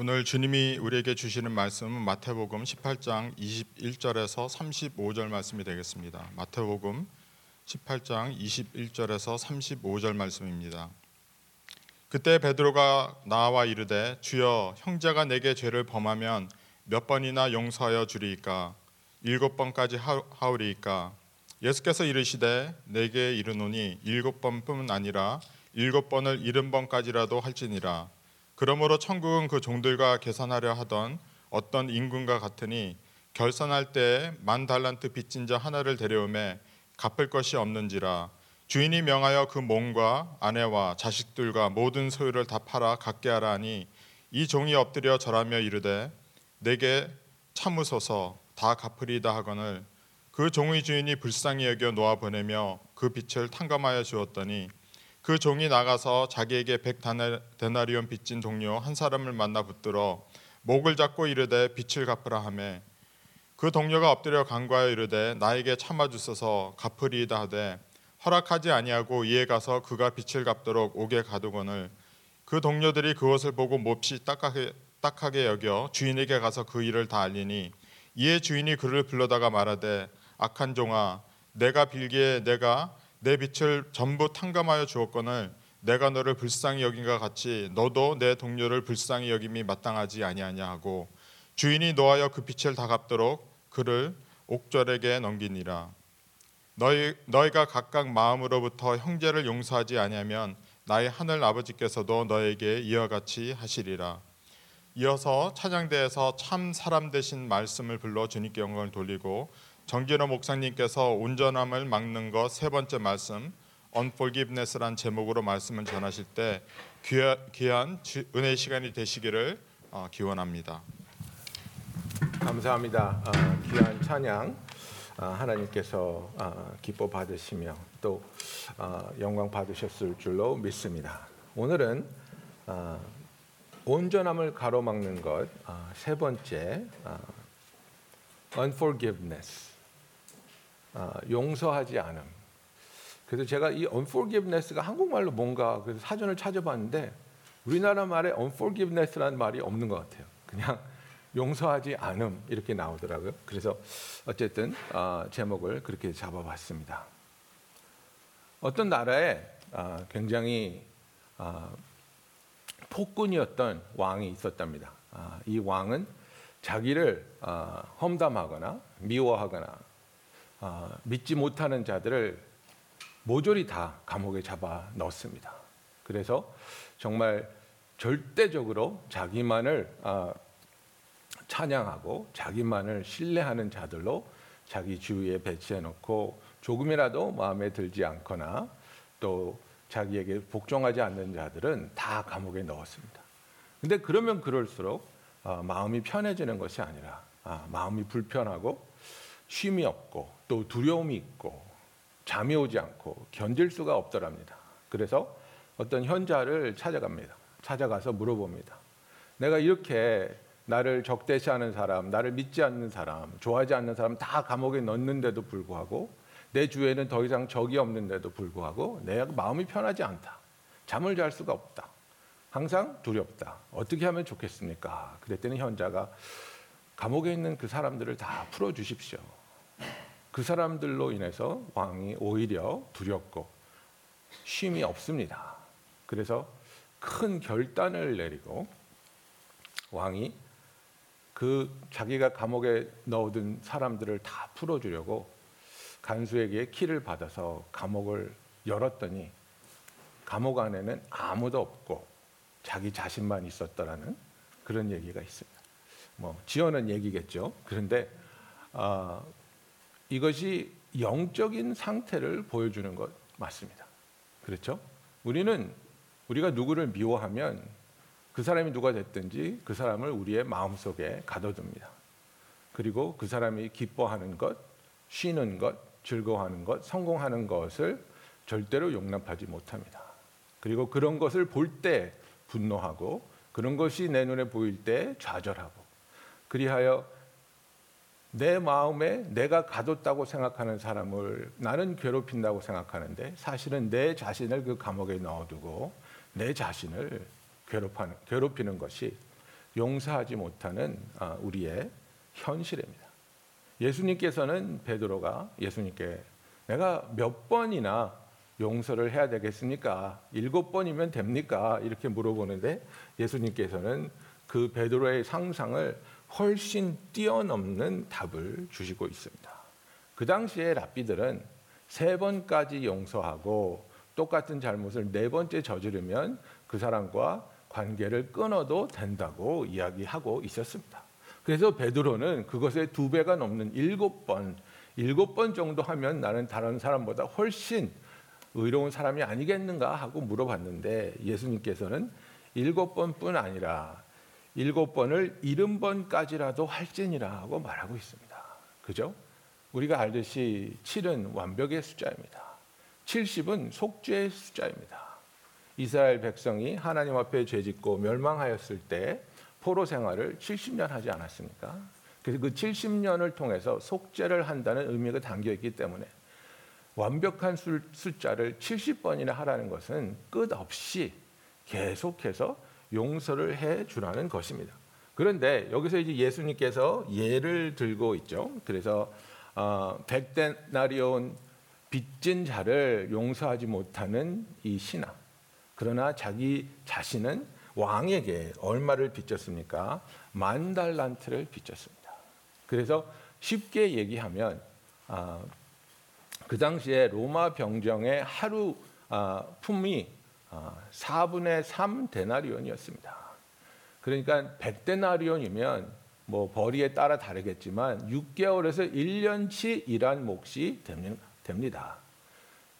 오늘 주님이 우리에게 주시는 말씀은 마태복음 18장 21절에서 35절 말씀이 되겠습니다. 마태복음 18장 21절에서 35절 말씀입니다. 그때 베드로가 나와 이르되 주여 형제가 내게 죄를 범하면 몇 번이나 용서하여 주리이까 일곱 번까지 하- 하오리이까 예수께서 이르시되 내게 이르노니 일곱 번뿐 아니라 일곱 번을 일흔 번까지라도 할지니라 그러므로 천국은 그 종들과 계산하려 하던 어떤 임금과 같으니 결산할 때에 만 달란트 빚진 자 하나를 데려오매 갚을 것이 없는지라. 주인이 명하여 그 몸과 아내와 자식들과 모든 소유를 다 팔아 갖게 하라 하니 이 종이 엎드려 절하며 이르되 내게 참으소서 다 갚으리다 하거늘. 그 종의 주인이 불쌍히 여겨 놓아 보내며 그 빚을 탕감하여 주었더니 그 종이 나가서 자기에게 백 데나리온 빚진 동료 한 사람을 만나 붙들어 목을 잡고 이르되 빚을 갚으라 하매 그 동료가 엎드려 간과하여 이르되 나에게 참아 주소서 갚으리이다 하되 허락하지 아니하고 이에 가서 그가 빚을 갚도록 옥에 가두거늘 그 동료들이 그것을 보고 몹시 딱하게, 딱하게 여겨 주인에게 가서 그 일을 다 알리니 이에 주인이 그를 불러다가 말하되 악한 종아 내가 빌기에 내가 내 빚을 전부 탕감하여 주었거늘 내가 너를 불쌍히 여긴과 같이 너도 내 동료를 불쌍히 여김이 마땅하지 아니하냐 하고 주인이 노하여 그 빚을 다 갚도록 그를 옥절에게 넘기니라 너희 너희가 각각 마음으로부터 형제를 용서하지 아니하면 나의 하늘 아버지께서도 너에게 이와 같이 하시리라. 이어서 찬양대에서 참 사람 되신 말씀을 불러 주님께 영광을 돌리고 정진호 목사님께서 온전함을 막는 것 세 번째 말씀 unforgiveness란 제목으로 말씀을 전하실 때 귀한 주- 은혜 시간이 되시기를 어, 기원합니다. 감사합니다. 아, 귀한 찬양 아, 하나님께서 아, 기뻐 받으시며 또 아, 영광 받으셨을 줄로 믿습니다. 오늘은 아, 온전함을 가로막는 것 세 번째 아, unforgiveness 아, 용서하지 않음. 그래서 제가 이 unforgiveness가 한국말로 뭔가 그래서 사전을 찾아봤는데 우리나라 말에 unforgiveness라는 말이 없는 것 같아요. 그냥 용서하지 않음 이렇게 나오더라고요. 그래서 어쨌든 아, 제목을 그렇게 잡아봤습니다. 어떤 나라에 아, 굉장히 아, 폭군이었던 왕이 있었답니다. 아, 이 왕은 자기를 아, 험담하거나 미워하거나 아, 믿지 못하는 자들을 모조리 다 감옥에 잡아 넣습니다. 그래서 정말 절대적으로 자기만을 아, 찬양하고 자기만을 신뢰하는 자들로 자기 주위에 배치해 놓고 조금이라도 마음에 들지 않거나 또 자기에게 복종하지 않는 자들은 다 감옥에 넣었습니다. 근데 그러면 그럴수록 아, 마음이 편해지는 것이 아니라 아, 마음이 불편하고 쉼이 없고 또 두려움이 있고 잠이 오지 않고 견딜 수가 없더랍니다. 그래서 어떤 현자를 찾아갑니다. 찾아가서 물어봅니다. 내가 이렇게 나를 적대시하는 사람, 나를 믿지 않는 사람, 좋아하지 않는 사람 다 감옥에 넣는데도 불구하고 내 주위에는 더 이상 적이 없는데도 불구하고 내 마음이 편하지 않다. 잠을 잘 수가 없다. 항상 두렵다. 어떻게 하면 좋겠습니까? 그랬더니 현자가 감옥에 있는 그 사람들을 다 풀어 주십시오. 그 사람들로 인해서 왕이 오히려 두렵고 쉼이 없습니다. 그래서 큰 결단을 내리고 왕이 그 자기가 감옥에 넣어둔 사람들을 다 풀어주려고 간수에게 키를 받아서 감옥을 열었더니 감옥 안에는 아무도 없고 자기 자신만 있었더라는 그런 얘기가 있습니다. 뭐 지어낸 얘기겠죠. 그런데 아, 이것이 영적인 상태를 보여주는 것 맞습니다. 그렇죠? 우리는 우리가 누구를 미워하면 그 사람이 누가 됐든지 그 사람을 우리의 마음속에 가둬둡니다. 그리고 그 사람이 기뻐하는 것, 쉬는 것, 즐거워하는 것, 성공하는 것을 절대로 용납하지 못합니다. 그리고 그런 것을 볼 때 분노하고 그런 것이 내 눈에 보일 때 좌절하고 그리하여 내 마음에 내가 가뒀다고 생각하는 사람을 나는 괴롭힌다고 생각하는데 사실은 내 자신을 그 감옥에 넣어두고 내 자신을 괴롭하는, 괴롭히는 것이 용서하지 못하는 아, 우리의 현실입니다. 예수님께서는 베드로가 예수님께 내가 몇 번이나 용서를 해야 되겠습니까? 일곱 번이면 됩니까? 이렇게 물어보는데 예수님께서는 그 베드로의 상상을 훨씬 뛰어넘는 답을 주시고 있습니다. 그 당시에 랍비들은 세 번까지 용서하고 똑같은 잘못을 네 번째 저지르면 그 사람과 관계를 끊어도 된다고 이야기하고 있었습니다. 그래서 베드로는 그것의 두 배가 넘는 일곱 번, 일곱 번 정도 하면 나는 다른 사람보다 훨씬 의로운 사람이 아니겠는가 하고 물어봤는데 예수님께서는 일곱 번뿐 아니라 일곱 번을 일흔 번까지라도 할지니라 하고 말하고 있습니다. 그죠? 우리가 알듯이 7은 완벽의 숫자입니다. 70은 속죄의 숫자입니다. 이스라엘 백성이 하나님 앞에 죄짓고 멸망하였을 때 포로 생활을 70년 하지 않았습니까? 그래서 그 70년을 통해서 속죄를 한다는 의미가 담겨 있기 때문에 완벽한 수- 숫자를 70번이나 하라는 것은 끝없이 계속해서 용서를 해 주라는 것입니다. 그런데 여기서 이제 예수님께서 예를 들고 있죠. 그래서 어, 백데나리온 빚진 자를 용서하지 못하는 이 신하. 그러나 자기 자신은 왕에게 얼마를 빚졌습니까? 만 달란트를 빚졌습니다. 그래서 쉽게 얘기하면 아, 그 당시에 로마 병정의 하루 아, 품이 아, 4분의 3 데나리온이었습니다. 그러니까 100데나리온이면 뭐 벌이에 따라 다르겠지만 6개월에서 1년치 일한 몫이 됩니다.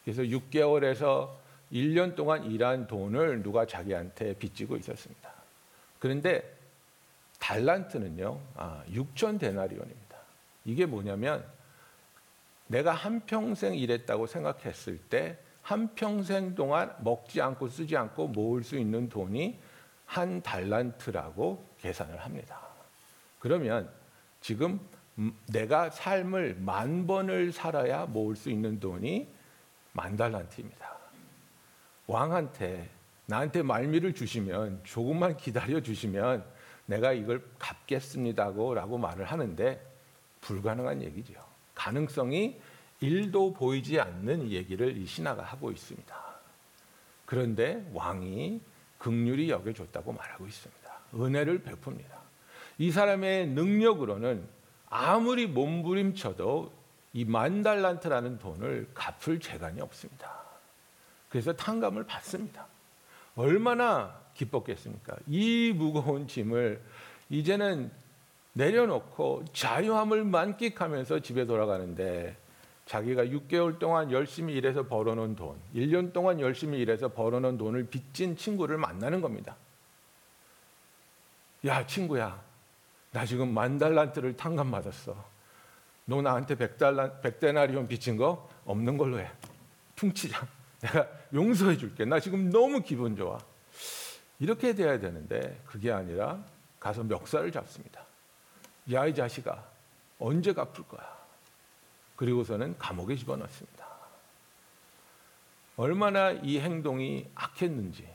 그래서 6개월에서 1년 동안 일한 돈을 누가 자기한테 빚지고 있었습니다. 그런데 달란트는요, 아, 6천 데나리온입니다. 이게 뭐냐면 내가 한 평생 일했다고 생각했을 때 한 평생 동안 먹지 않고 쓰지 않고 모을 수 있는 돈이 한 달란트라고 계산을 합니다. 그러면 지금 음, 내가 삶을 만 번을 살아야 모을 수 있는 돈이 만 달란트입니다. 왕한테 나한테 말미를 주시면 조금만 기다려 주시면 내가 이걸 갚겠습니다고 라고 말을 하는데 불가능한 얘기죠. 가능성이 일도 보이지 않는 얘기를 이 신하가 하고 있습니다. 그런데 왕이 극률이 여겨줬다고 말하고 있습니다. 은혜를 베풉니다. 이 사람의 능력으로는 아무리 몸부림쳐도 이 만달란트라는 돈을 갚을 재간이 없습니다. 그래서 탕감을 받습니다. 얼마나 기뻤겠습니까? 이 무거운 짐을 이제는 내려놓고 자유함을 만끽하면서 집에 돌아가는데 자기가 6개월 동안 열심히 일해서 벌어놓은 돈, 1년 동안 열심히 일해서 벌어놓은 돈을 빚진 친구를 만나는 겁니다. 야, 친구야. 나 지금 만 달란트를 탕감 받았어. 너 나한테 백 달란 백데나리온 빚진 거 없는 걸로 해. 퉁치자. 내가 용서해 줄게. 나 지금 너무 기분 좋아. 이렇게 돼야 되는데 그게 아니라 가서 멱살을 잡습니다. 야, 이 자식아. 언제 갚을 거야? 그리고서는 감옥에 집어넣습니다. 얼마나 이 행동이 악했는지,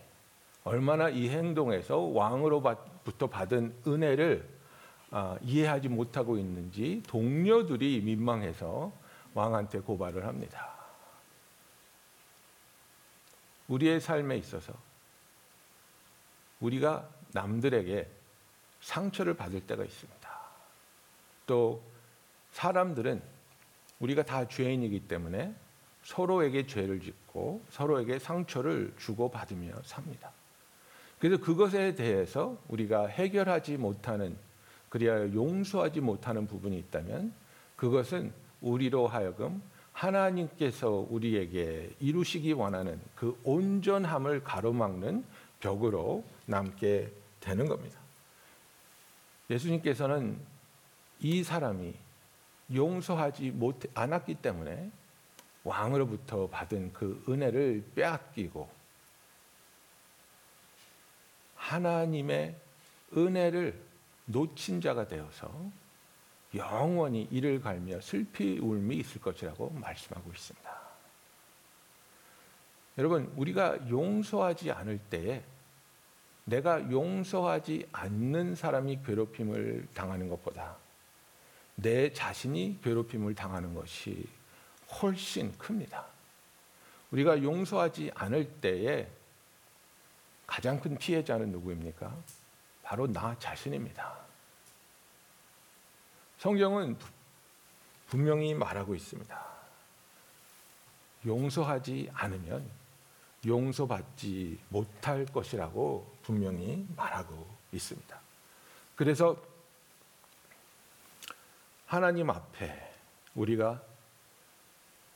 얼마나 이 행동에서 왕으로부터 받은 은혜를 아, 이해하지 못하고 있는지 동료들이 민망해서 왕한테 고발을 합니다. 우리의 삶에 있어서 우리가 남들에게 상처를 받을 때가 있습니다. 또 사람들은 우리가 다 죄인이기 때문에 서로에게 죄를 짓고 서로에게 상처를 주고받으며 삽니다. 그래서 그것에 대해서 우리가 해결하지 못하는 그리하여 용서하지 못하는 부분이 있다면 그것은 우리로 하여금 하나님께서 우리에게 이루시기 원하는 그 온전함을 가로막는 벽으로 남게 되는 겁니다. 예수님께서는 이 사람이 용서하지 못 않았기 때문에 왕으로부터 받은 그 은혜를 빼앗기고 하나님의 은혜를 놓친 자가 되어서 영원히 이를 갈며 슬피 울음이 있을 것이라고 말씀하고 있습니다. 여러분, 우리가 용서하지 않을 때에 내가 용서하지 않는 사람이 괴롭힘을 당하는 것보다 내 자신이 괴롭힘을 당하는 것이 훨씬 큽니다. 우리가 용서하지 않을 때에 가장 큰 피해자는 누구입니까? 바로 나 자신입니다. 성경은 분명히 말하고 있습니다. 용서하지 않으면 용서받지 못할 것이라고 분명히 말하고 있습니다. 그래서 하나님 앞에 우리가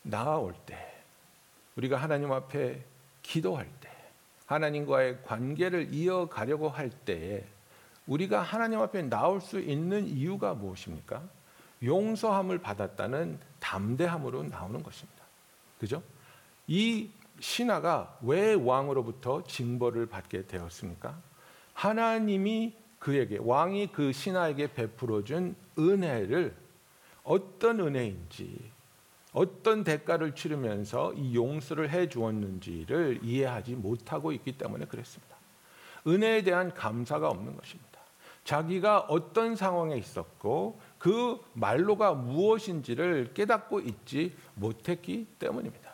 나아올 때, 우리가 하나님 앞에 기도할 때, 하나님과의 관계를 이어가려고 할 때에 우리가 하나님 앞에 나올 수 있는 이유가 무엇입니까? 용서함을 받았다는 담대함으로 나오는 것입니다. 그죠? 이 신하가 왜 왕으로부터 징벌을 받게 되었습니까? 하나님이 그에게 왕이 그 신하에게 베풀어 준 은혜를 어떤 은혜인지 어떤 대가를 치르면서 이 용서를 해 주었는지를 이해하지 못하고 있기 때문에 그랬습니다. 은혜에 대한 감사가 없는 것입니다. 자기가 어떤 상황에 있었고 그 말로가 무엇인지를 깨닫고 있지 못했기 때문입니다.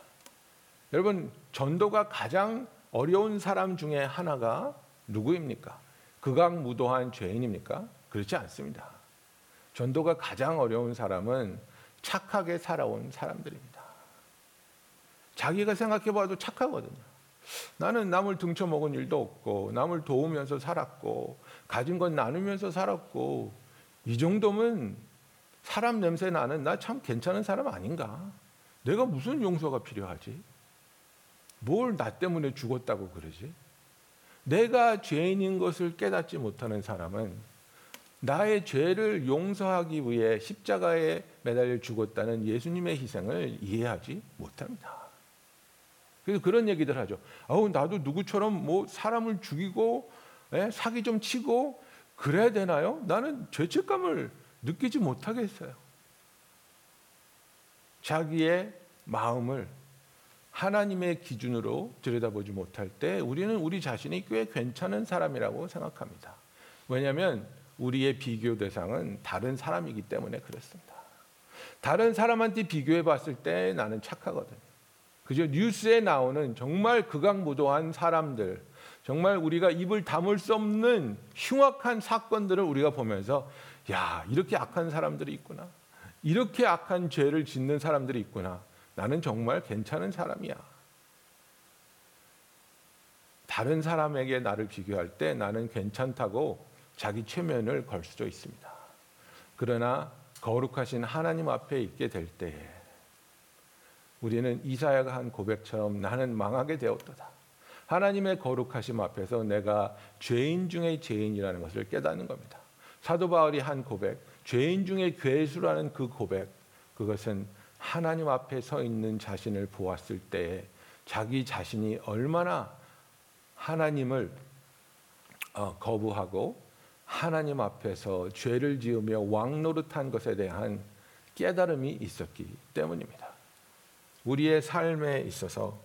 여러분, 전도가 가장 어려운 사람 중에 하나가 누구입니까? 극악무도한 죄인입니까? 그렇지 않습니다. 전도가 가장 어려운 사람은 착하게 살아온 사람들입니다. 자기가 생각해 봐도 착하거든요. 나는 남을 등쳐 먹은 일도 없고, 남을 도우면서 살았고, 가진 건 나누면서 살았고, 이 정도면 사람 냄새 나는 나 참 괜찮은 사람 아닌가? 내가 무슨 용서가 필요하지? 뭘 나 때문에 죽었다고 그러지? 내가 죄인인 것을 깨닫지 못하는 사람은 나의 죄를 용서하기 위해 십자가에 매달려 죽었다는 예수님의 희생을 이해하지 못합니다. 그래서 그런 얘기들 하죠. 아우 나도 누구처럼 뭐 사람을 죽이고 예? 사기 좀 치고 그래야 되나요? 나는 죄책감을 느끼지 못하겠어요. 자기의 마음을 하나님의 기준으로 들여다보지 못할 때 우리는 우리 자신이 꽤 괜찮은 사람이라고 생각합니다. 왜냐하면 우리의 비교 대상은 다른 사람이기 때문에 그렇습니다. 다른 사람한테 비교해 봤을 때 나는 착하거든요. 그죠? 뉴스에 나오는 정말 극악무도한 사람들, 정말 우리가 입을 다물 수 없는 흉악한 사건들을 우리가 보면서 야, 이렇게 악한 사람들이 있구나. 이렇게 악한 죄를 짓는 사람들이 있구나. 나는 정말 괜찮은 사람이야. 다른 사람에게 나를 비교할 때 나는 괜찮다고 자기 최면을 걸 수도 있습니다. 그러나 거룩하신 하나님 앞에 있게 될 때에 우리는 이사야가 한 고백처럼 나는 망하게 되었도다. 하나님의 거룩하심 앞에서 내가 죄인 중의 죄인이라는 것을 깨닫는 겁니다. 사도 바울이 한 고백, 죄인 중의 괴수라는 그 고백, 그것은 하나님 앞에 서 있는 자신을 보았을 때에 자기 자신이 얼마나 하나님을 어, 거부하고 하나님 앞에서 죄를 지으며 왕노릇한 것에 대한 깨달음이 있었기 때문입니다. 우리의 삶에 있어서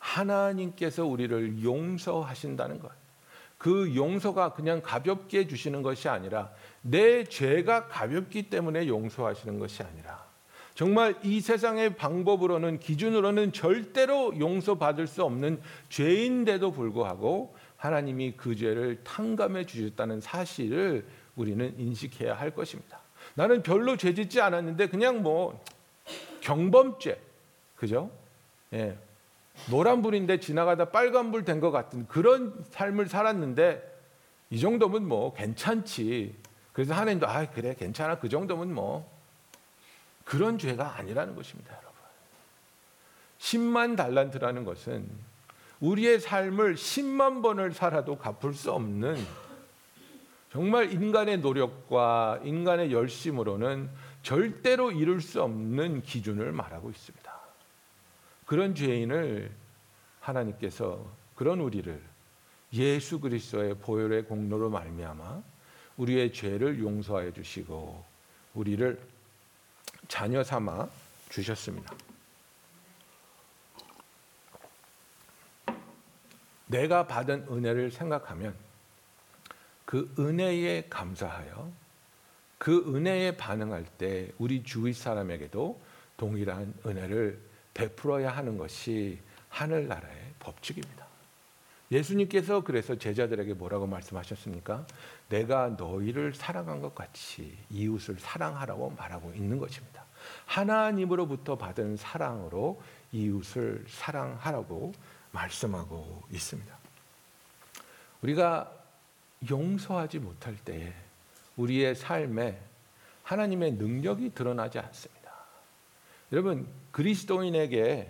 하나님께서 우리를 용서하신다는 것. 그 용서가 그냥 가볍게 주시는 것이 아니라 내 죄가 가볍기 때문에 용서하시는 것이 아니라 정말 이 세상의 방법으로는 기준으로는 절대로 용서받을 수 없는 죄인데도 불구하고 하나님이 그 죄를 탕감해 주셨다는 사실을 우리는 인식해야 할 것입니다. 나는 별로 죄 짓지 않았는데 그냥 뭐 경범죄, 그죠? 예. 노란불인데 지나가다 빨간불 된 것 같은 그런 삶을 살았는데 이 정도면 뭐 괜찮지. 그래서 하나님도 아 그래 괜찮아 그 정도면 뭐 그런 죄가 아니라는 것입니다, 여러분. 10만 달란트라는 것은 우리의 삶을 10만 번을 살아도 갚을 수 없는 정말 인간의 노력과 인간의 열심으로는 절대로 이룰 수 없는 기준을 말하고 있습니다. 그런 죄인을 하나님께서 그런 우리를 예수 그리스도의 보혈의 공로로 말미암아 우리의 죄를 용서하여 주시고 우리를 자녀 삼아 주셨습니다. 내가 받은 은혜를 생각하면 그 은혜에 감사하여 그 은혜에 반응할 때 우리 주위 사람에게도 동일한 은혜를 베풀어야 하는 것이 하늘나라의 법칙입니다. 예수님께서 그래서 제자들에게 뭐라고 말씀하셨습니까? 내가 너희를 사랑한 것 같이 이웃을 사랑하라고 말하고 있는 것입니다. 하나님으로부터 받은 사랑으로 이웃을 사랑하라고 말씀하고 있습니다. 우리가 용서하지 못할 때에 우리의 삶에 하나님의 능력이 드러나지 않습니다. 여러분, 그리스도인에게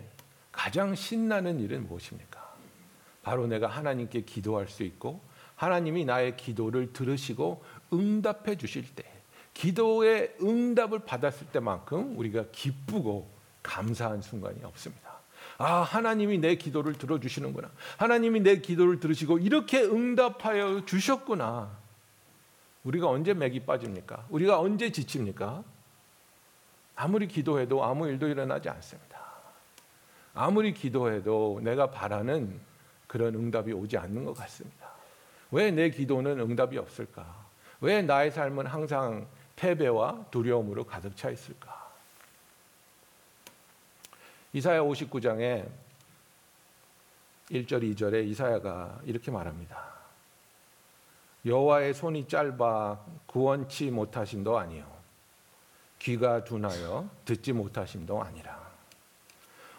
가장 신나는 일은 무엇입니까? 바로 내가 하나님께 기도할 수 있고 하나님이 나의 기도를 들으시고 응답해 주실 때 기도의 응답을 받았을 때만큼 우리가 기쁘고 감사한 순간이 없습니다. 아, 하나님이 내 기도를 들어주시는구나. 하나님이 내 기도를 들으시고 이렇게 응답하여 주셨구나. 우리가 언제 맥이 빠집니까? 우리가 언제 지칩니까? 아무리 기도해도 아무 일도 일어나지 않습니다. 아무리 기도해도 내가 바라는 그런 응답이 오지 않는 것 같습니다. 왜 내 기도는 응답이 없을까? 왜 나의 삶은 항상 패배와 두려움으로 가득 차 있을까? 이사야 59장에 1절 2절에 이사야가 이렇게 말합니다. 여호와의 손이 짧아 구원치 못하심도 아니요 귀가 둔하여 듣지 못하심도 아니라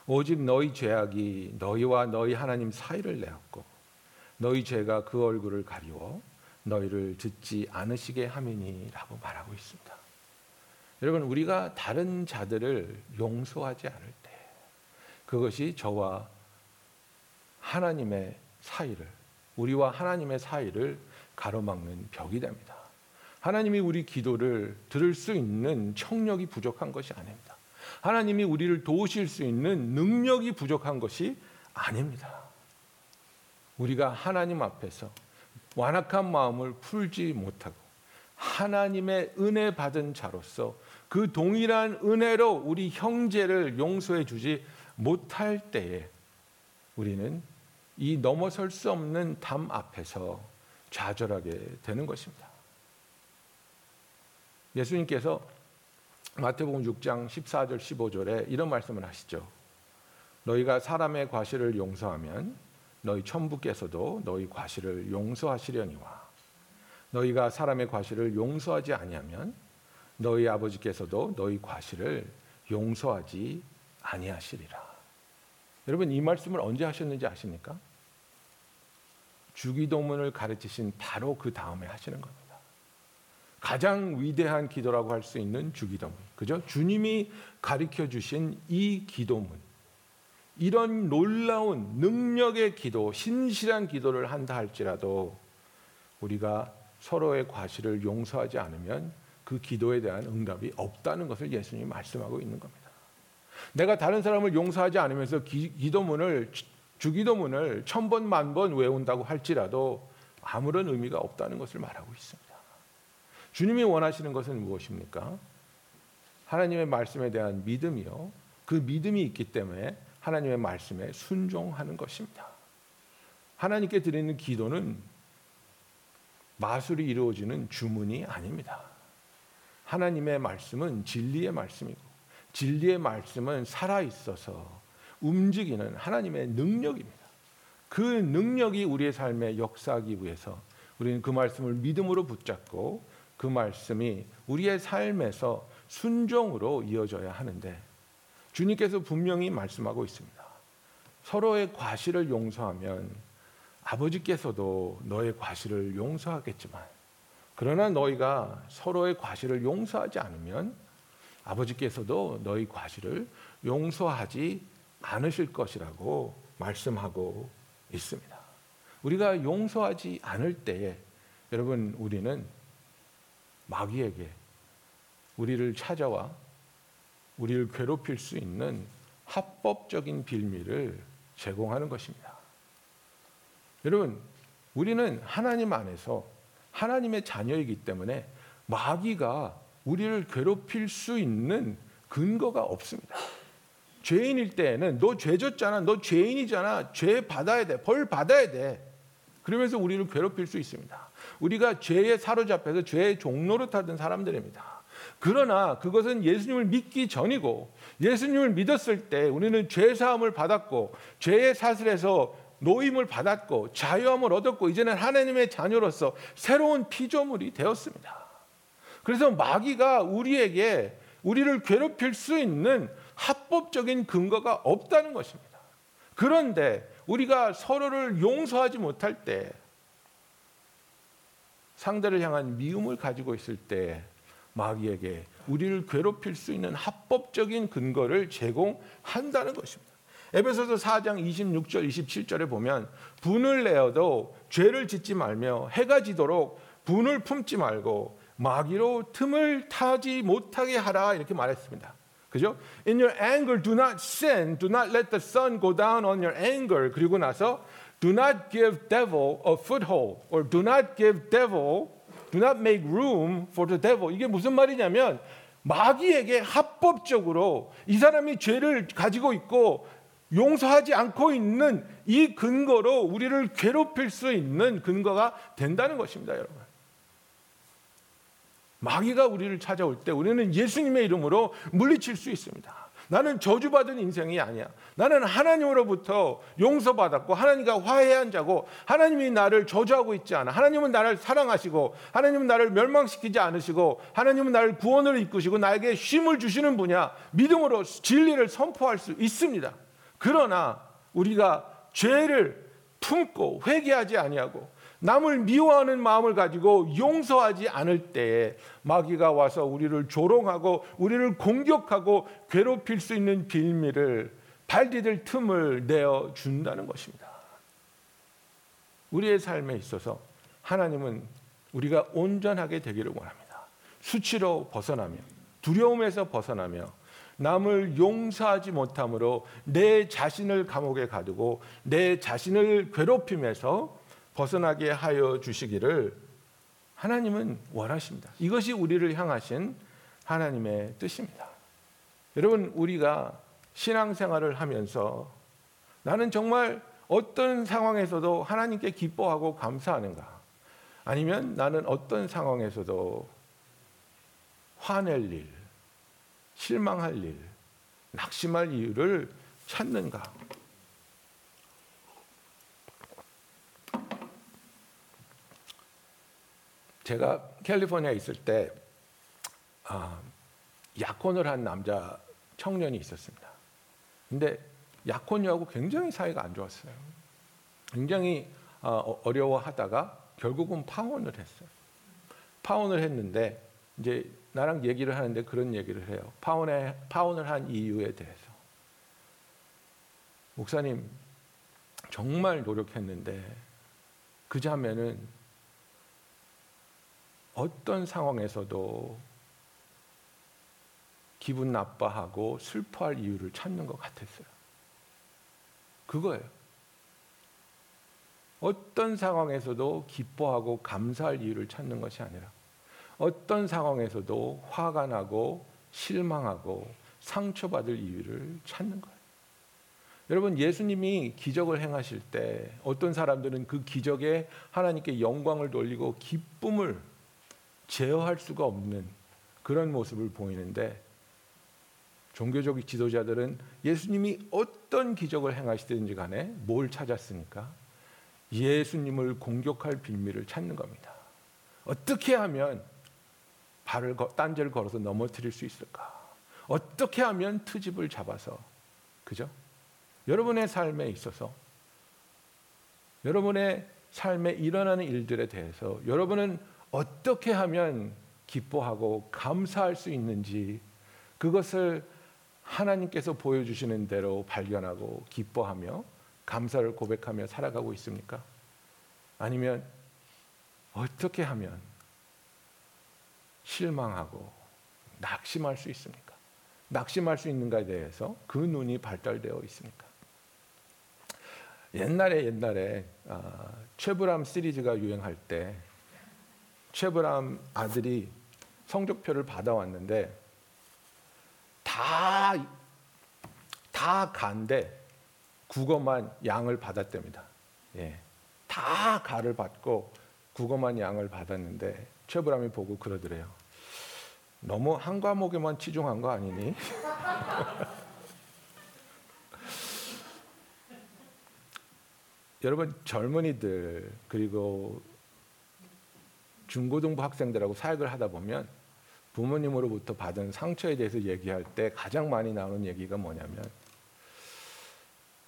오직 너희 죄악이 너희와 너희 하나님 사이를 내었고 너희 죄가 그 얼굴을 가리워 너희를 듣지 않으시게 함이니라고 말하고 있습니다. 여러분 우리가 다른 자들을 용서하지 않을 때 그것이 저와 하나님의 사이를 우리와 하나님의 사이를 가로막는 벽이 됩니다. 하나님이 우리 기도를 들을 수 있는 청력이 부족한 것이 아닙니다. 하나님이 우리를 도우실 수 있는 능력이 부족한 것이 아닙니다. 우리가 하나님 앞에서 완악한 마음을 풀지 못하고 하나님의 은혜 받은 자로서 그 동일한 은혜로 우리 형제를 용서해 주지 못할 때에 우리는 이 넘어설 수 없는 담 앞에서 좌절하게 되는 것입니다. 예수님께서 마태복음 6장 14절 15절에 이런 말씀을 하시죠. 너희가 사람의 과실을 용서하면 너희 천부께서도 너희 과실을 용서하시려니와 너희가 사람의 과실을 용서하지 아니하면 너희 아버지께서도 너희 과실을 용서하지 아니하시리라. 여러분 이 말씀을 언제 하셨는지 아십니까? 주기도문을 가르치신 바로 그 다음에 하시는 겁니다. 가장 위대한 기도라고 할 수 있는 주기도문. 그죠? 주님이 가르쳐 주신 이 기도문. 이런 놀라운 능력의 기도, 신실한 기도를 한다 할지라도 우리가 서로의 과실을 용서하지 않으면 그 기도에 대한 응답이 없다는 것을 예수님이 말씀하고 있는 겁니다. 내가 다른 사람을 용서하지 않으면서 기, 기도문을 주기도문을 천 번, 만 번 외운다고 할지라도 아무런 의미가 없다는 것을 말하고 있습니다. 주님이 원하시는 것은 무엇입니까? 하나님의 말씀에 대한 믿음이요. 그 믿음이 있기 때문에 하나님의 말씀에 순종하는 것입니다. 하나님께 드리는 기도는 마술이 이루어지는 주문이 아닙니다. 하나님의 말씀은 진리의 말씀이고 진리의 말씀은 살아 있어서 움직이는 하나님의 능력입니다. 그 능력이 우리의 삶에 역사하기 위해서 우리는 그 말씀을 믿음으로 붙잡고 그 말씀이 우리의 삶에서 순종으로 이어져야 하는데 주님께서 분명히 말씀하고 있습니다. 서로의 과실을 용서하면 아버지께서도 너의 과실을 용서하겠지만 그러나 너희가 서로의 과실을 용서하지 않으면 아버지께서도 너희 과실을 용서하지 않으실 것이라고 말씀하고 있습니다. 우리가 용서하지 않을 때에 여러분 우리는 마귀에게 우리를 찾아와 우리를 괴롭힐 수 있는 합법적인 빌미를 제공하는 것입니다. 여러분, 우리는 하나님 안에서 하나님의 자녀이기 때문에 마귀가 우리를 괴롭힐 수 있는 근거가 없습니다. 죄인일 때에는 너 죄졌잖아. 너 죄인이잖아. 죄 받아야 돼. 벌 받아야 돼. 그러면서 우리를 괴롭힐 수 있습니다. 우리가 죄에 사로잡혀서 죄의 종로로 타던 사람들입니다. 그러나 그것은 예수님을 믿기 전이고 예수님을 믿었을 때 우리는 죄 사함을 받았고 죄의 사슬에서 노임을 받았고 자유함을 얻었고 이제는 하나님의 자녀로서 새로운 피조물이 되었습니다. 그래서 마귀가 우리에게 우리를 괴롭힐 수 있는 합법적인 근거가 없다는 것입니다. 그런데 우리가 서로를 용서하지 못할 때 상대를 향한 미움을 가지고 있을 때 마귀에게 우리를 괴롭힐 수 있는 합법적인 근거를 제공한다는 것입니다. 에베소서 4장 26절 27절에 보면 분을 내어도 죄를 짓지 말며 해가 지도록 분을 품지 말고 마귀로 틈을 타지 못하게 하라 이렇게 말했습니다. 그죠? In your anger do not sin, do not let the sun go down on your anger. 그리고 나서 do not give devil a foothold or do not give devil do not make room for the devil. 이게 무슨 말이냐면 마귀에게 합법적으로 이 사람이 죄를 가지고 있고 용서하지 않고 있는 이 근거로 우리를 괴롭힐 수 있는 근거가 된다는 것입니다, 여러분. 마귀가 우리를 찾아올 때 우리는 예수님의 이름으로 물리칠 수 있습니다. 나는 저주받은 인생이 아니야. 나는 하나님으로부터 용서받았고 하나님과 화해한 자고 하나님이 나를 저주하고 있지 않아. 하나님은 나를 사랑하시고 하나님은 나를 멸망시키지 않으시고 하나님은 나를 구원을 이끄시고 나에게 쉼을 주시는 분야. 믿음으로 진리를 선포할 수 있습니다. 그러나 우리가 죄를 품고 회개하지 아니하고 남을 미워하는 마음을 가지고 용서하지 않을 때에 마귀가 와서 우리를 조롱하고 우리를 공격하고 괴롭힐 수 있는 빌미를 발디딜 틈을 내어 준다는 것입니다. 우리의 삶에 있어서 하나님은 우리가 온전하게 되기를 원합니다. 수치로 벗어나며 두려움에서 벗어나며 남을 용서하지 못함으로 내 자신을 감옥에 가두고 내 자신을 괴롭힘에서 벗어나게 하여 주시기를 하나님은 원하십니다. 이것이 우리를 향하신 하나님의 뜻입니다. 여러분 우리가 신앙생활을 하면서 나는 정말 어떤 상황에서도 하나님께 기뻐하고 감사하는가? 아니면 나는 어떤 상황에서도 화낼 일, 실망할 일, 낙심할 이유를 찾는가? 제가 캘리포니아에 있을 때 아, 약혼을 한 남자 청년이 있었습니다. 근데 약혼녀하고 굉장히 사이가 안 좋았어요. 굉장히 어, 어려워하다가 결국은 파혼을 했어요. 파혼을 했는데 이제 나랑 얘기를 하는데 그런 얘기를 해요. 파혼에 파혼을 한 이유에 대해서 목사님 정말 노력했는데 그 자매는 어떤 상황에서도 기분 나빠하고 슬퍼할 이유를 찾는 것 같았어요. 그거예요. 어떤 상황에서도 기뻐하고 감사할 이유를 찾는 것이 아니라 어떤 상황에서도 화가 나고 실망하고 상처받을 이유를 찾는 거예요. 여러분 예수님이 기적을 행하실 때 어떤 사람들은 그 기적에 하나님께 영광을 돌리고 기쁨을 제어할 수가 없는 그런 모습을 보이는데 종교적 지도자들은 예수님이 어떤 기적을 행하시든지 간에 뭘 찾았습니까? 예수님을 공격할 빌미를 찾는 겁니다. 어떻게 하면 발을 딴지를 걸어서 넘어뜨릴 수 있을까? 어떻게 하면 트집을 잡아서 그죠? 여러분의 삶에 있어서 여러분의 삶에 일어나는 일들에 대해서 여러분은 어떻게 하면 기뻐하고 감사할 수 있는지 그것을 하나님께서 보여주시는 대로 발견하고 기뻐하며 감사를 고백하며 살아가고 있습니까? 아니면 어떻게 하면 실망하고 낙심할 수 있습니까? 낙심할 수 있는가에 대해서 그 눈이 발달되어 있습니까? 옛날에 옛날에 아, 최불암 시리즈가 유행할 때 최불암 아들이 성적표를 받아왔는데 다, 다 간데 국어만 양을 받았답니다. 예, 다다 가를 받고 국어만 양을 받았는데 최불암이 보고 그러더래요. 너무 한 과목에만 치중한 거 아니니? 여러분 젊은이들 그리고 중고등부 학생들하고 사역을 하다 보면 부모님으로부터 받은 상처에 대해서 얘기할 때 가장 많이 나오는 얘기가 뭐냐면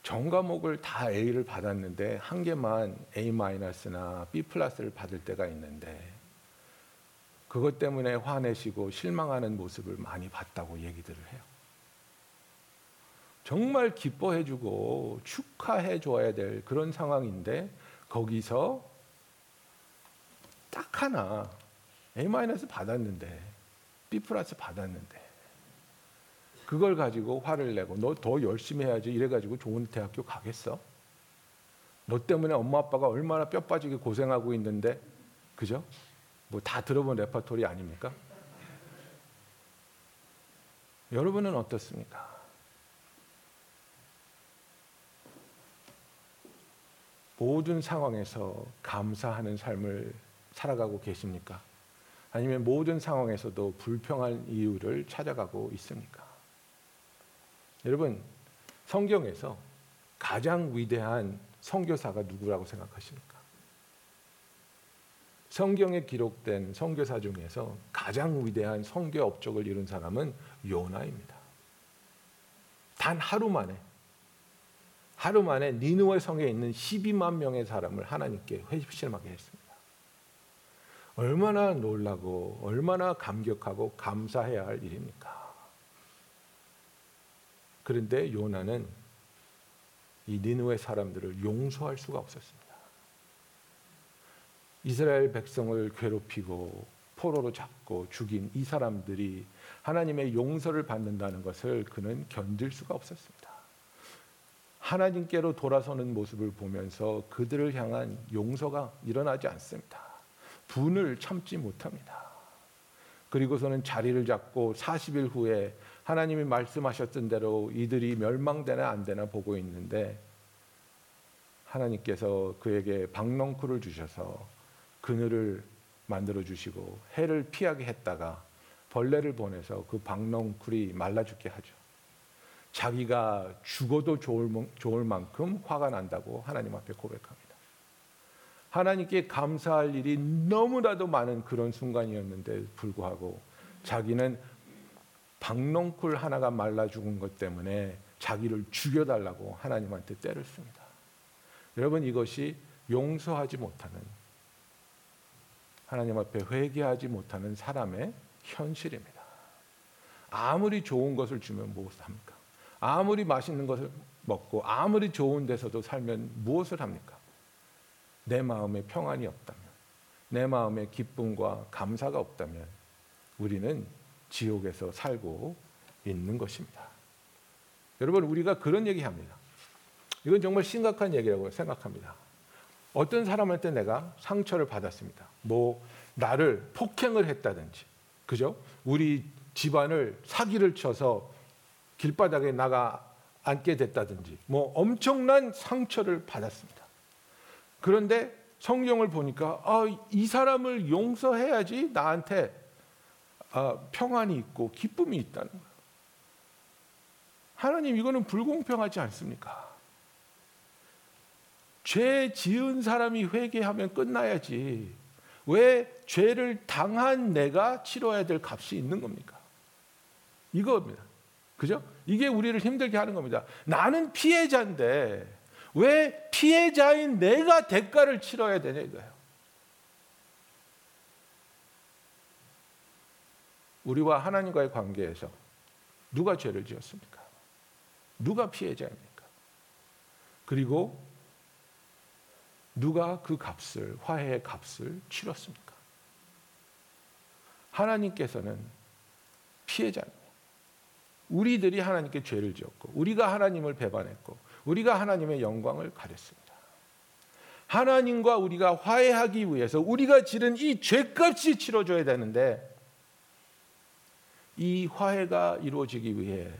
전 과목을 다 A를 받았는데 한 개만 A 마이너스나 B 플러스를 받을 때가 있는데 그것 때문에 화내시고 실망하는 모습을 많이 봤다고 얘기들을 해요. 정말 기뻐해주고 축하해줘야 될 그런 상황인데 거기서 딱 하나 A 받았는데 B 플러스 받았는데 그걸 가지고 화를 내고 너 더 열심히 해야지 이래 가지고 좋은 대학교 가겠어? 너 때문에 엄마 아빠가 얼마나 뼈 빠지게 고생하고 있는데 그죠? 뭐 다 들어본 레퍼토리 아닙니까? 여러분은 어떻습니까? 모든 상황에서 감사하는 삶을 살아가고 계십니까? 아니면 모든 상황에서도 불평한 이유를 찾아가고 있습니까? 여러분, 성경에서 가장 위대한 선교사가 누구라고 생각하십니까? 성경에 기록된 선교사 중에서 가장 위대한 선교 업적을 이룬 사람은 요나입니다. 단 하루 만에 하루 만에 니누의 성에 있는 12만 명의 사람을 하나님께 회심하게 했습니다. 얼마나 놀라고 얼마나 감격하고 감사해야 할 일입니까? 그런데 요나는 이 니누의 사람들을 용서할 수가 없었습니다. 이스라엘 백성을 괴롭히고 포로로 잡고 죽인 이 사람들이 하나님의 용서를 받는다는 것을 그는 견딜 수가 없었습니다. 하나님께로 돌아서는 모습을 보면서 그들을 향한 용서가 일어나지 않습니다. 분을 참지 못합니다. 그리고서는 자리를 잡고 40일 후에 하나님이 말씀하셨던 대로 이들이 멸망되나 안 되나 보고 있는데 하나님께서 그에게 박넝쿨을 주셔서 그늘을 만들어 주시고 해를 피하게 했다가 벌레를 보내서 그 박넝쿨이 말라 죽게 하죠. 자기가 죽어도 좋을, 만큼 화가 난다고 하나님 앞에 고백합니다. 하나님께 감사할 일이 너무나도 많은 그런 순간이었는데 불구하고 자기는 박넝쿨 하나가 말라 죽은 것 때문에 자기를 죽여달라고 하나님한테 때를 씁니다. 여러분 이것이 용서하지 못하는 하나님 앞에 회개하지 못하는 사람의 현실입니다. 아무리 좋은 것을 주면 무엇을 합니까? 아무리 맛있는 것을 먹고 아무리 좋은 데서도 살면 무엇을 합니까? 내 마음에 평안이 없다면, 내 마음에 기쁨과 감사가 없다면 우리는 지옥에서 살고 있는 것입니다. 여러분 우리가 그런 얘기 합니다. 이건 정말 심각한 얘기라고 생각합니다. 어떤 사람한테 내가 상처를 받았습니다. 뭐 나를 폭행을 했다든지, 그죠? 우리 집안을 사기를 쳐서 길바닥에 나가 앉게 됐다든지, 뭐 엄청난 상처를 받았습니다. 그런데 성경을 보니까 아, 이 사람을 용서해야지 나한테 아, 평안이 있고 기쁨이 있다는 거예요. 하나님 이거는 불공평하지 않습니까? 죄 지은 사람이 회개하면 끝나야지. 왜 죄를 당한 내가 치러야 될 값이 있는 겁니까? 이겁니다. 그죠? 이게 우리를 힘들게 하는 겁니다. 나는 피해자인데 왜 피해자인 내가 대가를 치러야 되냐 이거예요. 우리와 하나님과의 관계에서 누가 죄를 지었습니까? 누가 피해자입니까? 그리고 누가 그 값을 화해의 값을 치렀습니까? 하나님께서는 피해자입니다. 우리들이 하나님께 죄를 지었고 우리가 하나님을 배반했고 우리가 하나님의 영광을 가렸습니다. 하나님과 우리가 화해하기 위해서 우리가 지른 이 죄값이 치러져야 되는데 이 화해가 이루어지기 위해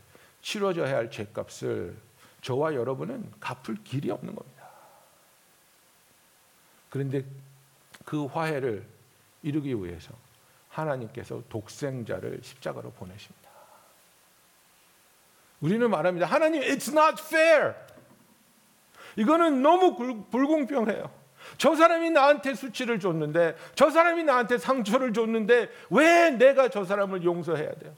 치러져야 할 죄값을 저와 여러분은 갚을 길이 없는 겁니다. 그런데 그 화해를 이루기 위해서 하나님께서 독생자를 십자가로 보내십니다. 우리는 말합니다. 하나님, it's not fair. 이거는 너무 굴- 불공평해요. 저 사람이 나한테 수치를 줬는데, 저 사람이 나한테 상처를 줬는데, 왜 내가 저 사람을 용서해야 돼요?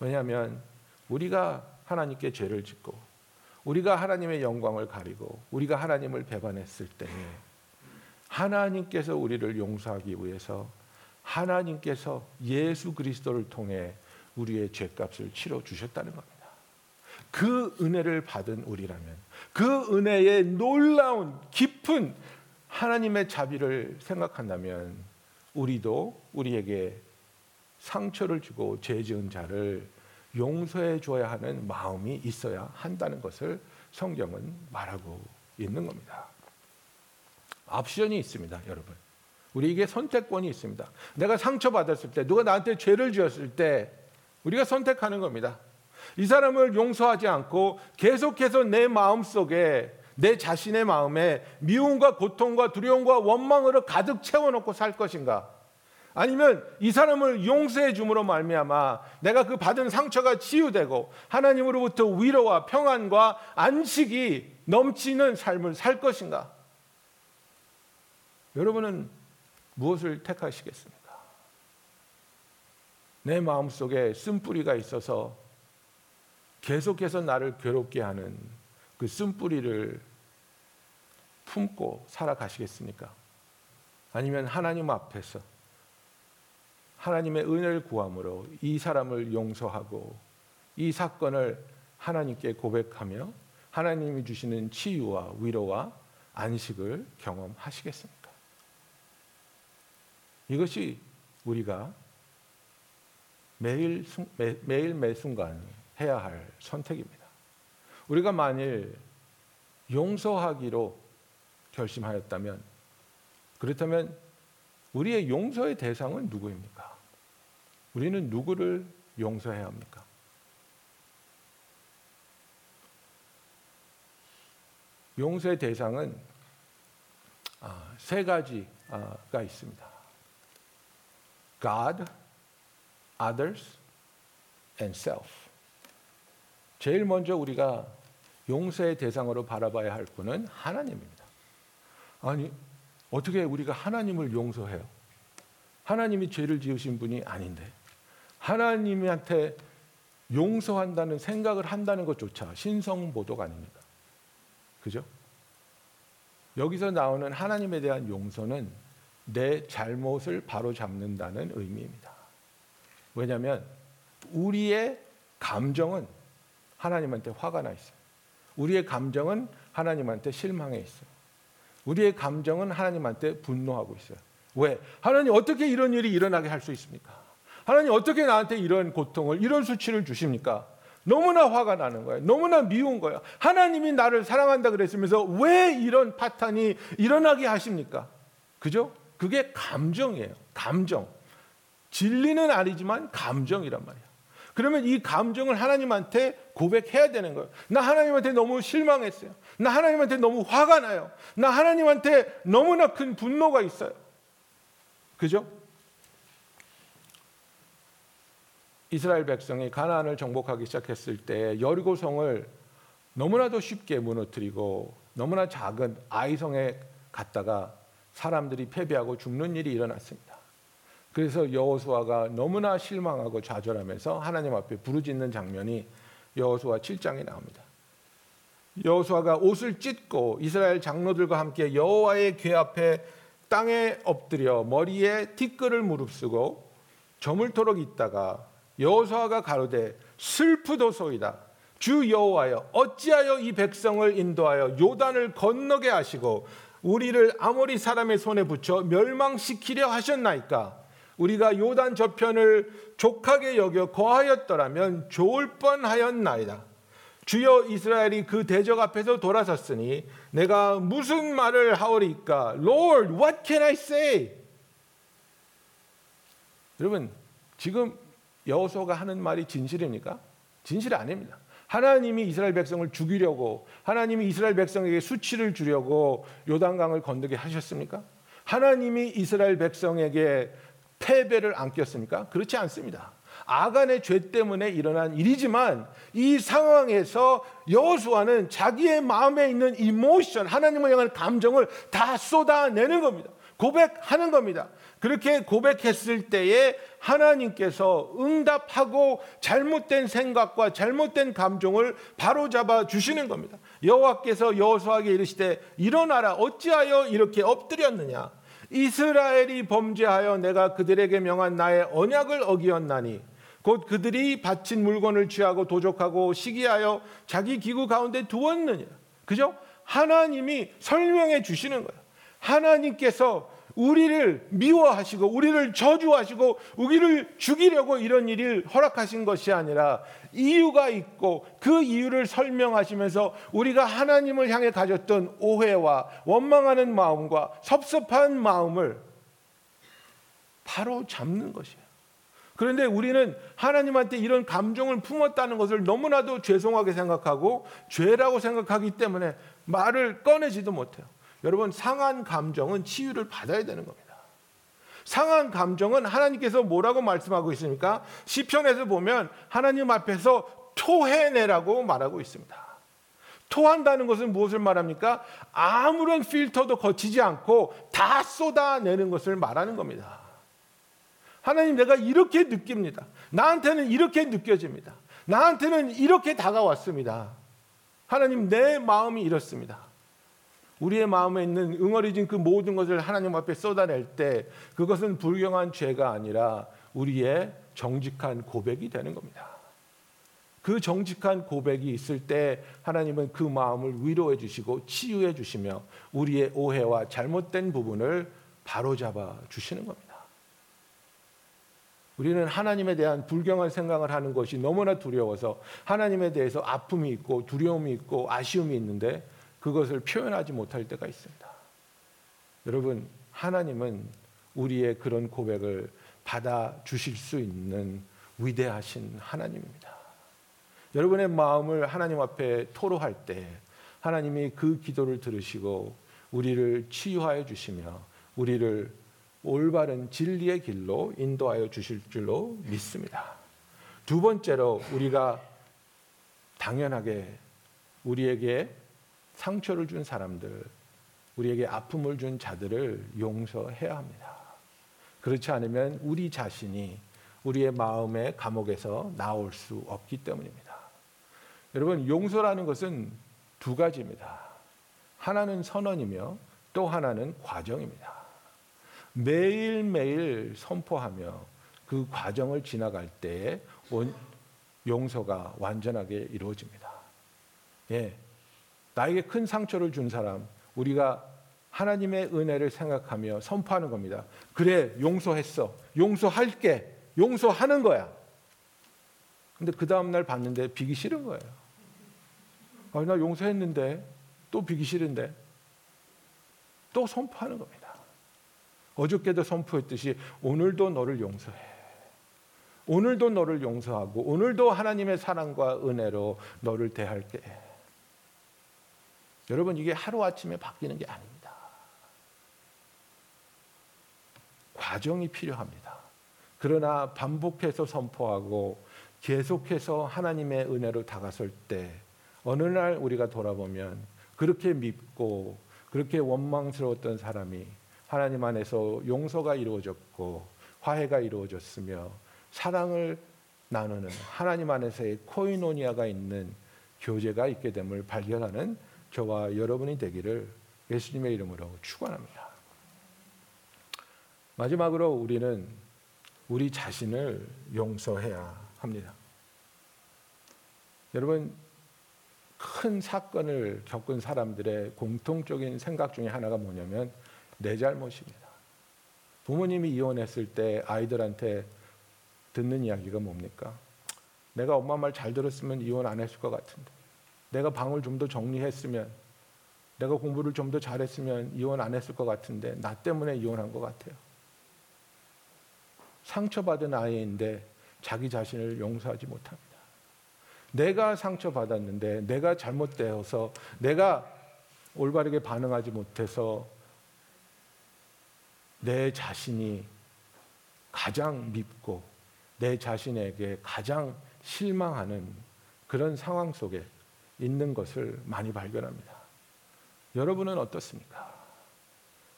왜냐하면 우리가 하나님께 죄를 짓고, 우리가 하나님의 영광을 가리고, 우리가 하나님을 배반했을 때에 하나님께서 우리를 용서하기 위해서 하나님께서 예수 그리스도를 통해 우리의 죄값을 치러 주셨다는 겁니다. 그 은혜를 받은 우리라면 그 은혜의 놀라운 깊은 하나님의 자비를 생각한다면 우리도 우리에게 상처를 주고 죄 지은 자를 용서해 줘야 하는 마음이 있어야 한다는 것을 성경은 말하고 있는 겁니다. 옵션이 있습니다, 여러분. 우리에게 선택권이 있습니다. 내가 상처받았을 때, 누가 나한테 죄를 지었을 때, 우리가 선택하는 겁니다. 이 사람을 용서하지 않고 계속해서 내 마음 속에, 내 자신의 마음에 미움과 고통과 두려움과 원망으로 가득 채워놓고 살 것인가? 아니면 이 사람을 용서해 줌으로 말미암아 내가 그 받은 상처가 치유되고 하나님으로부터 위로와 평안과 안식이 넘치는 삶을 살 것인가? 여러분은 무엇을 택하시겠습니까? 내 마음속에 쓴뿌리가 있어서 계속해서 나를 괴롭게 하는 그 쓴뿌리를 품고 살아가시겠습니까? 아니면 하나님 앞에서 하나님의 은혜를 구함으로 이 사람을 용서하고 이 사건을 하나님께 고백하며 하나님이 주시는 치유와 위로와 안식을 경험하시겠습니까? 이것이 우리가 매일 순- 매, 매일 매 순간 해야 할 선택입니다. 우리가 만일 용서하기로 결심하였다면 그렇다면 우리의 용서의 대상은 누구입니까? 우리는 누구를 용서해야 합니까? 용서의 대상은 아, 세 가지가 있습니다. God, others, and self. 제일 먼저 우리가 용서의 대상으로 바라봐야 할 분은 하나님입니다. 아니 어떻게 우리가 하나님을 용서해요? 하나님이 죄를 지으신 분이 아닌데 하나님한테 용서한다는 생각을 한다는 것조차 신성모독 아닙니까? 그죠? 여기서 나오는 하나님에 대한 용서는 내 잘못을 바로 잡는다는 의미입니다. 왜냐하면 우리의 감정은 하나님한테 화가 나 있어요. 우리의 감정은 하나님한테 실망해 있어요. 우리의 감정은 하나님한테 분노하고 있어요. 왜? 하나님 어떻게 이런 일이 일어나게 할 수 있습니까? 하나님 어떻게 나한테 이런 고통을, 이런 수치를 주십니까? 너무나 화가 나는 거예요. 너무나 미운 거예요. 하나님이 나를 사랑한다 그랬으면서 왜 이런 파탄이 일어나게 하십니까? 그죠? 그게 감정이에요. 감정. 진리는 아니지만 감정이란 말이에요. 그러면 이 감정을 하나님한테 고백해야 되는 거예요. 나 하나님한테 너무 실망했어요. 나 하나님한테 너무 화가 나요. 나 하나님한테 너무나 큰 분노가 있어요. 그죠? 이스라엘 백성이 가나안을 정복하기 시작했을 때 여리고 성을 너무나도 쉽게 무너뜨리고 너무나 작은 아이성에 갔다가 사람들이 패배하고 죽는 일이 일어났습니다. 그래서 여호수아가 너무나 실망하고 좌절하면서 하나님 앞에 부르짖는 장면이 여호수아 7장에 나옵니다. 여호수아가 옷을 찢고 이스라엘 장로들과 함께 여호와의 궤 앞에 땅에 엎드려 머리에 티끌을 무릅쓰고 저물토록 있다가 여호수아가 가로되 슬프도소이다 주 여호와여 어찌하여 이 백성을 인도하여 요단을 건너게 하시고 우리를 아모리 사람의 손에 붙여 멸망시키려 하셨나이까 우리가 요단 저편을 족하게 여겨 거하였더라면 좋을 뻔하였나이다 주여 이스라엘이 그 대적 앞에서 돌아섰으니 내가 무슨 말을 하오리까 Lord what can I say 여러분 지금 여호수아가 하는 말이 진실입니까? 진실이 아닙니다. 하나님이 이스라엘 백성을 죽이려고 하나님이 이스라엘 백성에게 수치를 주려고 요단강을 건너게 하셨습니까? 하나님이 이스라엘 백성에게 패배를 안겼습니까? 그렇지 않습니다. 아간의 죄 때문에 일어난 일이지만 이 상황에서 여호수아는 자기의 마음에 있는 이모션, 하나님을 향한 감정을 다 쏟아내는 겁니다. 고백하는 겁니다. 그렇게 고백했을 때에 하나님께서 응답하고 잘못된 생각과 잘못된 감정을 바로잡아 주시는 겁니다. 여호와께서 여호수아에게 이르시되 일어나라 어찌하여 이렇게 엎드렸느냐 이스라엘이 범죄하여 내가 그들에게 명한 나의 언약을 어기었나니 곧 그들이 바친 물건을 취하고 도적하고 시기하여 자기 기구 가운데 두었느냐 그죠? 하나님이 설명해 주시는 거예요. 하나님께서 우리를 미워하시고 우리를 저주하시고 우리를 죽이려고 이런 일을 허락하신 것이 아니라 이유가 있고 그 이유를 설명하시면서 우리가 하나님을 향해 가졌던 오해와 원망하는 마음과 섭섭한 마음을 바로 잡는 것이에요. 그런데 우리는 하나님한테 이런 감정을 품었다는 것을 너무나도 죄송하게 생각하고 죄라고 생각하기 때문에 말을 꺼내지도 못해요. 여러분 상한 감정은 치유를 받아야 되는 겁니다. 상한 감정은 하나님께서 뭐라고 말씀하고 있습니까? 시편에서 보면 하나님 앞에서 토해내라고 말하고 있습니다. 토한다는 것은 무엇을 말합니까? 아무런 필터도 거치지 않고 다 쏟아내는 것을 말하는 겁니다. 하나님 내가 이렇게 느낍니다. 나한테는 이렇게 느껴집니다. 나한테는 이렇게 다가왔습니다. 하나님 내 마음이 이렇습니다. 우리의 마음에 있는 응어리진 그 모든 것을 하나님 앞에 쏟아낼 때 그것은 불경한 죄가 아니라 우리의 정직한 고백이 되는 겁니다. 그 정직한 고백이 있을 때 하나님은 그 마음을 위로해 주시고 치유해 주시며 우리의 오해와 잘못된 부분을 바로잡아 주시는 겁니다. 우리는 하나님에 대한 불경한 생각을 하는 것이 너무나 두려워서 하나님에 대해서 아픔이 있고 두려움이 있고 아쉬움이 있는데 그것을 표현하지 못할 때가 있습니다. 여러분, 하나님은 우리의 그런 고백을 받아 주실 수 있는 위대하신 하나님입니다. 여러분의 마음을 하나님 앞에 토로할 때 하나님이 그 기도를 들으시고 우리를 치유하여 주시며 우리를 올바른 진리의 길로 인도하여 주실 줄로 믿습니다. 두 번째로 우리가 당연하게 우리에게 상처를 준 사람들, 우리에게 아픔을 준 자들을 용서해야 합니다. 그렇지 않으면 우리 자신이 우리의 마음의 감옥에서 나올 수 없기 때문입니다. 여러분, 용서라는 것은 두 가지입니다. 하나는 선언이며 또 하나는 과정입니다. 매일매일 선포하며 그 과정을 지나갈 때에 용서가 완전하게 이루어집니다. 예. 나에게 큰 상처를 준 사람, 우리가 하나님의 은혜를 생각하며 선포하는 겁니다. 그래, 용서했어. 용서할게. 용서하는 거야. 근데 그 다음날 봤는데 비기 싫은 거예요. 아, 나 용서했는데 또 비기 싫은데 또 선포하는 겁니다. 어저께도 선포했듯이 오늘도 너를 용서해. 오늘도 너를 용서하고 오늘도 하나님의 사랑과 은혜로 너를 대할게. 여러분 이게 하루아침에 바뀌는 게 아닙니다. 과정이 필요합니다. 그러나 반복해서 선포하고 계속해서 하나님의 은혜로 다가설 때 어느 날 우리가 돌아보면 그렇게 믿고 그렇게 원망스러웠던 사람이 하나님 안에서 용서가 이루어졌고 화해가 이루어졌으며 사랑을 나누는 하나님 안에서의 코이노니아가 있는 교제가 있게 됨을 발견하는 저와 여러분이 되기를 예수님의 이름으로 축원합니다. 마지막으로 우리는 우리 자신을 용서해야 합니다. 여러분 큰 사건을 겪은 사람들의 공통적인 생각 중에 하나가 뭐냐면 내 잘못입니다. 부모님이 이혼했을 때 아이들한테 듣는 이야기가 뭡니까? 내가 엄마 말 잘 들었으면 이혼 안 했을 것 같은데. 내가 방을 좀 더 정리했으면, 내가 공부를 좀 더 잘했으면 이혼 안 했을 것 같은데, 나 때문에 이혼한 것 같아요. 상처받은 아이인데 자기 자신을 용서하지 못합니다. 내가 상처받았는데 내가 잘못되어서 내가 올바르게 반응하지 못해서 내 자신이 가장 밉고 내 자신에게 가장 실망하는 그런 상황 속에 있는 것을 많이 발견합니다. 여러분은 어떻습니까?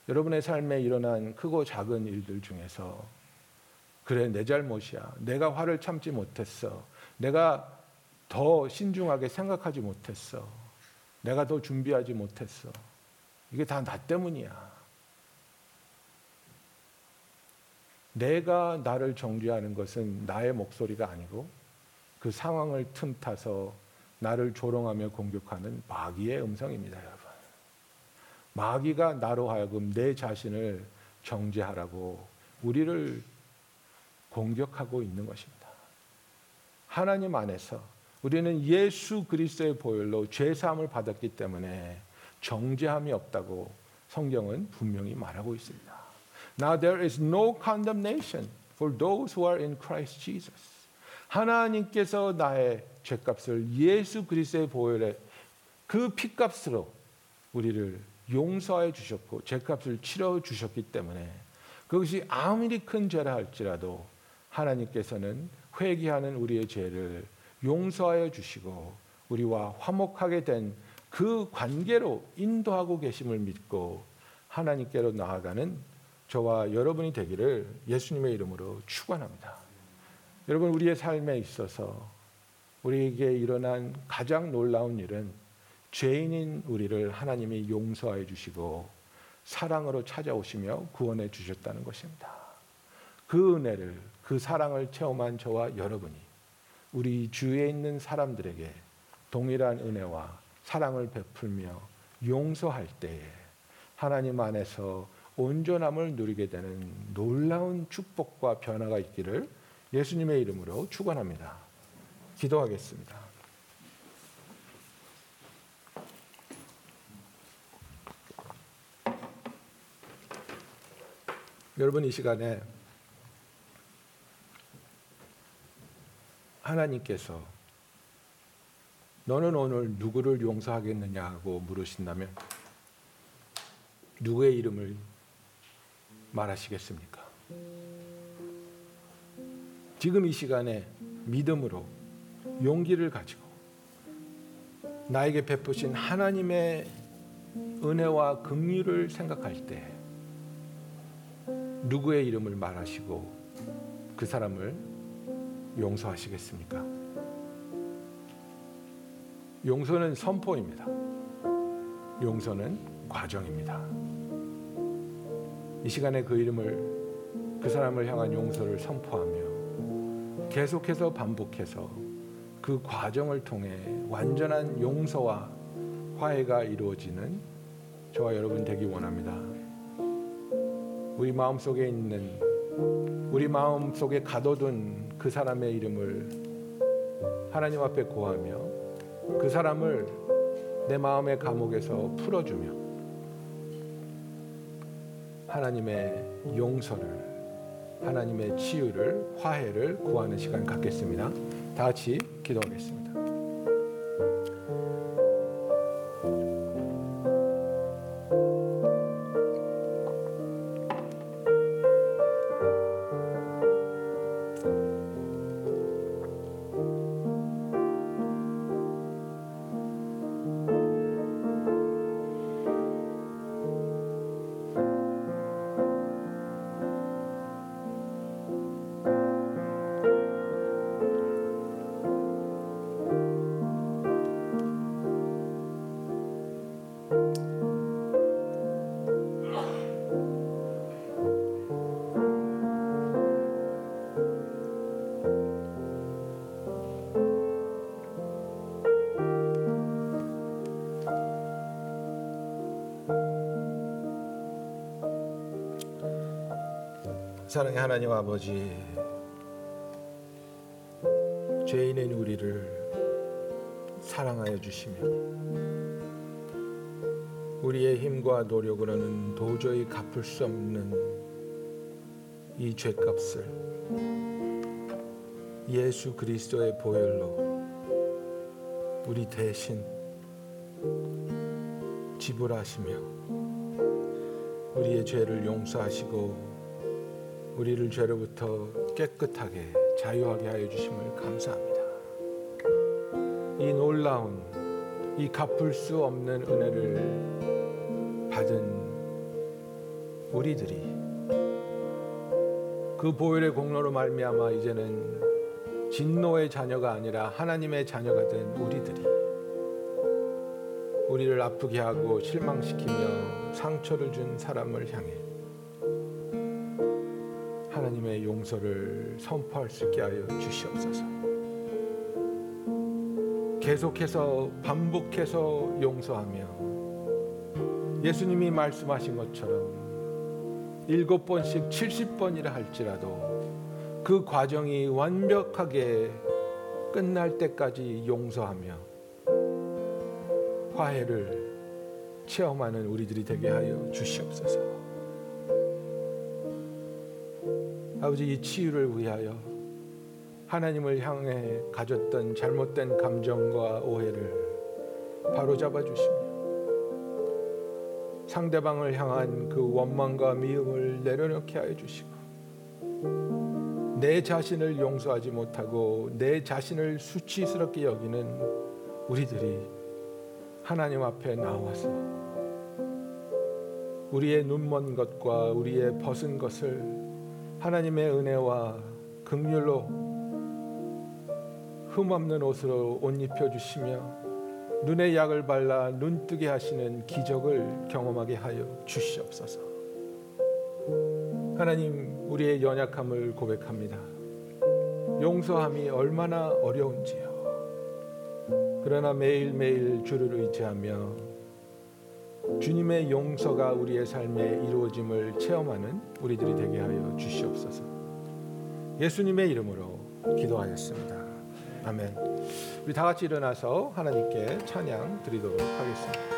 여러분의 삶에 일어난 크고 작은 일들 중에서 그래 내 잘못이야. 내가 화를 참지 못했어. 내가 더 신중하게 생각하지 못했어. 내가 더 준비하지 못했어. 이게 다 나 때문이야. 내가 나를 정죄하는 것은 나의 목소리가 아니고 그 상황을 틈타서 나를 조롱하며 공격하는 마귀의 음성입니다, 여러분. 마귀가 나로 하여금 내 자신을 정죄하라고 우리를 공격하고 있는 것입니다. 하나님 안에서 우리는 예수 그리스도의 보혈로 죄 사함을 받았기 때문에 정죄함이 없다고 성경은 분명히 말하고 있습니다. Now there is no condemnation for those who are in Christ Jesus. 하나님께서 나의 죄값을 예수 그리스도의 보혈에 그 피값으로 우리를 용서해 주셨고 죄값을 치러 주셨기 때문에 그것이 아무리 큰 죄라 할지라도 하나님께서는 회개하는 우리의 죄를 용서하여 주시고 우리와 화목하게 된 그 관계로 인도하고 계심을 믿고 하나님께로 나아가는 저와 여러분이 되기를 예수님의 이름으로 축원합니다. 여러분 우리의 삶에 있어서 우리에게 일어난 가장 놀라운 일은 죄인인 우리를 하나님이 용서해 주시고 사랑으로 찾아오시며 구원해 주셨다는 것입니다. 그 은혜를 그 사랑을 체험한 저와 여러분이 우리 주위에 있는 사람들에게 동일한 은혜와 사랑을 베풀며 용서할 때에 하나님 안에서 온전함을 누리게 되는 놀라운 축복과 변화가 있기를 예수님의 이름으로 축원합니다. 기도하겠습니다. 여러분 이 시간에 하나님께서 너는 오늘 누구를 용서하겠느냐고 물으신다면 누구의 이름을 말하시겠습니까? 지금 이 시간에 믿음으로 용기를 가지고 나에게 베푸신 하나님의 은혜와 긍휼을 생각할 때 누구의 이름을 말하시고 그 사람을 용서하시겠습니까? 용서는 선포입니다. 용서는 과정입니다. 이 시간에 그 이름을 그 사람을 향한 용서를 선포하며 계속해서 반복해서 그 과정을 통해 완전한 용서와 화해가 이루어지는 저와 여러분 되기 원합니다. 우리 마음 속에 있는 우리 마음 속에 가둬둔 그 사람의 이름을 하나님 앞에 고하며 그 사람을 내 마음의 감옥에서 풀어주며 하나님의 용서를 하나님의 치유를 화해를 구하는 시간 갖겠습니다. 다 같이 기도하겠습니다. 사랑의 하나님 아버지, 죄인인 우리를 사랑하여 주시며 우리의 힘과 노력으로는 도저히 갚을 수 없는 이 죄값을 예수 그리스도의 보혈로 우리 대신 지불하시며 우리의 죄를 용서하시고 우리를 죄로부터 깨끗하게 자유하게 하여 주심을 감사합니다. 이 놀라운 이 갚을 수 없는 은혜를 받은 우리들이 그 보혈의 공로로 말미암아 이제는 진노의 자녀가 아니라 하나님의 자녀가 된 우리들이 우리를 아프게 하고 실망시키며 상처를 준 사람을 향해 하나님의 용서를 선포할 수 있게 하여 주시옵소서. 계속해서 반복해서 용서하며 예수님이 말씀하신 것처럼 일곱 번씩 칠십 번이라 할지라도 그 과정이 완벽하게 끝날 때까지 용서하며 화해를 체험하는 우리들이 되게 하여 주시옵소서. 아버지 이 치유를 위하여 하나님을 향해 가졌던 잘못된 감정과 오해를 바로잡아 주시며 상대방을 향한 그 원망과 미움을 내려놓게 하여 주시고 내 자신을 용서하지 못하고 내 자신을 수치스럽게 여기는 우리들이 하나님 앞에 나와서 우리의 눈먼 것과 우리의 벗은 것을 하나님의 은혜와 긍휼로 흠없는 옷으로 옷 입혀 주시며 눈에 약을 발라 눈뜨게 하시는 기적을 경험하게 하여 주시옵소서. 하나님 우리의 연약함을 고백합니다. 용서함이 얼마나 어려운지요. 그러나 매일매일 주를 의지하며 주님의 용서가 우리의 삶에 이루어짐을 체험하는 우리들이 되게 하여 주시옵소서. 예수님의 이름으로 기도하였습니다. 아멘. 우리 다 같이 일어나서 하나님께 찬양 드리도록 하겠습니다.